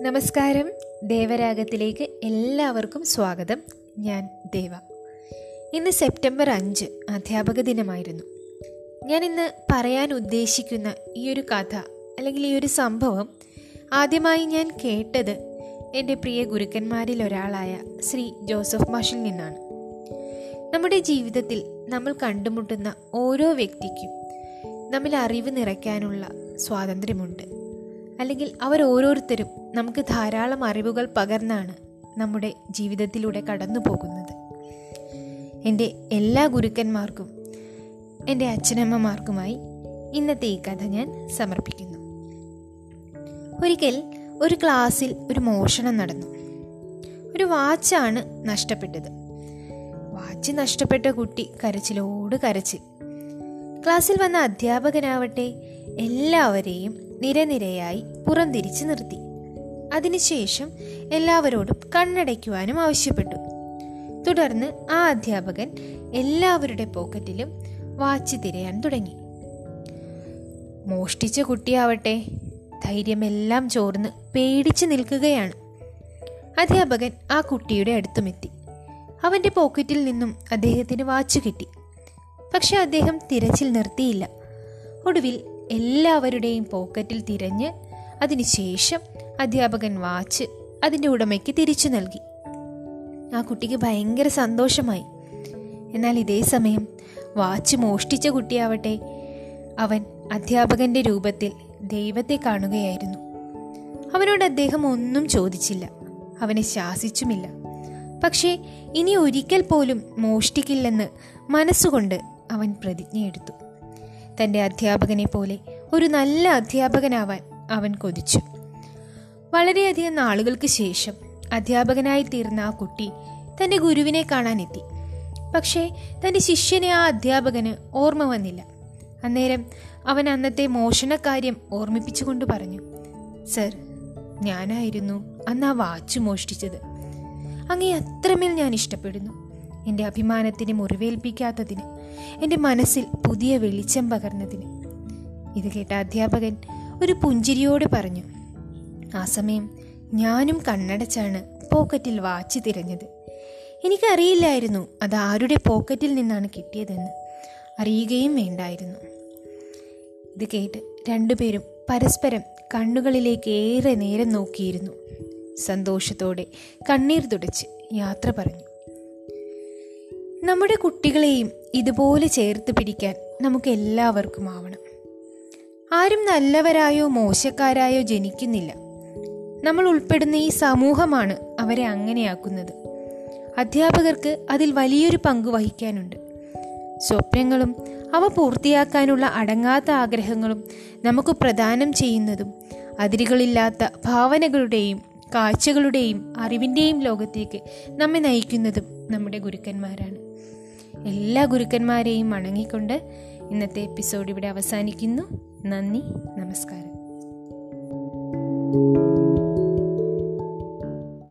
നമസ്കാരം. ദേവരാഗത്തിലേക്ക് എല്ലാവർക്കും സ്വാഗതം. ഞാൻ ദേവ. ഇന്ന് സെപ്റ്റംബർ അഞ്ച് അധ്യാപക ദിനമായിരുന്നു. ഞാൻ ഇന്ന് പറയാൻ ഉദ്ദേശിക്കുന്ന ഈ ഒരു കഥ അല്ലെങ്കിൽ ഈ ഒരു സംഭവം ആദ്യമായി ഞാൻ കേട്ടത് എന്റെ പ്രിയ ഗുരുക്കന്മാരിൽ ഒരാളായ ശ്രീ ജോസഫ് മാഷിൽ നിന്നാണ്. നമ്മുടെ ജീവിതത്തിൽ നമ്മൾ കണ്ടുമുട്ടുന്ന ഓരോ വ്യക്തിക്കും നമ്മിൽ അറിവ് നിറയ്ക്കാനുള്ള സ്വാതന്ത്ര്യമുണ്ട്. അല്ലെങ്കിൽ അവർ ഓരോരുത്തരും നമുക്ക് ധാരാളം അറിവുകൾ പകർന്നാണ് നമ്മുടെ ജീവിതത്തിലൂടെ കടന്നു പോകുന്നത് എന്റെ എല്ലാ ഗുരുക്കന്മാർക്കും എന്റെ അച്ഛനമ്മമാർക്കുമായി ഇന്നത്തെ ഈ കഥ ഞാൻ സമർപ്പിക്കുന്നു. ഒരിക്കൽ ഒരു ക്ലാസ്സിൽ ഒരു മോഷണം നടന്നു. ഒരു വാച്ചാണ് നഷ്ടപ്പെട്ടത്. വാച്ച് നഷ്ടപ്പെട്ട കുട്ടി കരച്ചിലോട് കരച്ചിൽ ക്ലാസ്സിൽ വന്ന അധ്യാപകനാവട്ടെ എല്ലാവരെയും നിരനിരയായി പുറംതിരിച്ച് നിർത്തി. അതിനുശേഷം എല്ലാവരോടും കണ്ണടയ്ക്കുവാനും ആവശ്യപ്പെട്ടു. തുടർന്ന് ആ അധ്യാപകൻ എല്ലാവരുടെ പോക്കറ്റിലും വാച്ച് തിരയാൻ തുടങ്ങി. മോഷ്ടിച്ച കുട്ടിയാവട്ടെ ധൈര്യമെല്ലാം ചോർന്ന് പേടിച്ചു നിൽക്കുകയാണ്. അധ്യാപകൻ ആ കുട്ടിയുടെ അടുത്തുമെത്തി. അവന്റെ പോക്കറ്റിൽ നിന്നും അദ്ദേഹത്തിന് വാച്ച് കിട്ടി. പക്ഷെ അദ്ദേഹം തിരച്ചിൽ നിർത്തിയില്ല. ഒടുവിൽ എല്ലാവരുടെയും പോക്കറ്റിൽ തിരഞ്ഞ് അതിനുശേഷം അധ്യാപകൻ വാച്ച് അതിന്റെ ഉടമയ്ക്ക് തിരിച്ചു നൽകി. ആ കുട്ടിക്ക് ഭയങ്കര സന്തോഷമായി. എന്നാൽ ഇതേ സമയം വാച്ച് മോഷ്ടിച്ച കുട്ടിയാവട്ടെ അവൻ അധ്യാപകന്റെ രൂപത്തിൽ ദൈവത്തെ കാണുകയായിരുന്നു. അവനോട് അദ്ദേഹം ഒന്നും ചോദിച്ചില്ല. അവനെ ശാസിച്ചുമില്ല. പക്ഷേ ഇനി ഒരിക്കൽ പോലും മോഷ്ടിക്കില്ലെന്ന് മനസ്സുകൊണ്ട് അവൻ പ്രതിജ്ഞയെടുത്തു. തന്റെ അധ്യാപകനെ പോലെ ഒരു നല്ല അധ്യാപകനാവാൻ അവൻ കൊതിച്ചു. വളരെയധികം നാളുകൾക്ക് ശേഷം അധ്യാപകനായി തീർന്ന ആ കുട്ടി തന്റെ ഗുരുവിനെ കാണാനെത്തി. പക്ഷേ തന്റെ ശിഷ്യനെ ആ അധ്യാപകന് ഓർമ്മ വന്നില്ല. അന്നേരം അവൻ അന്നത്തെ മോഷണക്കാര്യം ഓർമ്മിപ്പിച്ചുകൊണ്ട് പറഞ്ഞു സർ ഞാനായിരുന്നു അന്ന് ആ വാച്ച് മോഷ്ടിച്ചത്. അങ്ങേ അത്രമേൽ ഞാൻ ഇഷ്ടപ്പെടുന്നു. എന്റെ അഭിമാനത്തിന് മുറിവേൽപ്പിക്കാത്തതിന് എന്റെ മനസ്സിൽ പുതിയ വെളിച്ചം പകർന്നതിന്. ഇത് കേട്ട അധ്യാപകൻ ഒരു പുഞ്ചിരിയോട് പറഞ്ഞു ആ സമയം ഞാനും കണ്ണടച്ചാണ് പോക്കറ്റിൽ വാച്ച് തിരഞ്ഞത്. എനിക്കറിയില്ലായിരുന്നു അത് ആരുടെ പോക്കറ്റിൽ നിന്നാണ് കിട്ടിയതെന്ന്. അറിയുകയും വേണ്ടായിരുന്നു. ഇത് കേട്ട് രണ്ടുപേരും പരസ്പരം കണ്ണുകളിലേക്ക് ഏറെ നേരം നോക്കിയിരുന്നു. സന്തോഷത്തോടെ കണ്ണീർ തുടച്ച് യാത്ര പറഞ്ഞു. നമ്മുടെ കുട്ടികളെയും ഇതുപോലെ ചേർത്ത് പിടിക്കാൻ നമുക്ക് എല്ലാവർക്കും ആവണം. ആരും നല്ലവരായോ മോശക്കാരായോ ജനിക്കുന്നില്ല. നമ്മൾ ഉൾപ്പെടുന്ന ഈ സമൂഹമാണ് അവരെ അങ്ങനെയാക്കുന്നത്. അധ്യാപകർക്ക് അതിൽ വലിയൊരു പങ്ക് വഹിക്കാനുണ്ട്. സ്വപ്നങ്ങളും അവ പൂർത്തിയാക്കാനുള്ള അടങ്ങാത്ത ആഗ്രഹങ്ങളും നമുക്ക് പ്രദാനം ചെയ്യുന്നതും അതിരുകളില്ലാത്ത ഭാവനകളുടെയും കാഴ്ചകളുടെയും അറിവിന്റെയും ലോകത്തേക്ക് നമ്മെ നയിക്കുന്നതും നമ്മുടെ ഗുരുക്കന്മാരാണ്. എല്ലാ ഗുരുക്കന്മാരെയും വണങ്ങിക്കൊണ്ട് ഇന്നത്തെ എപ്പിസോഡ് ഇവിടെ അവസാനിക്കുന്നു. നന്ദി നമസ്കാരം.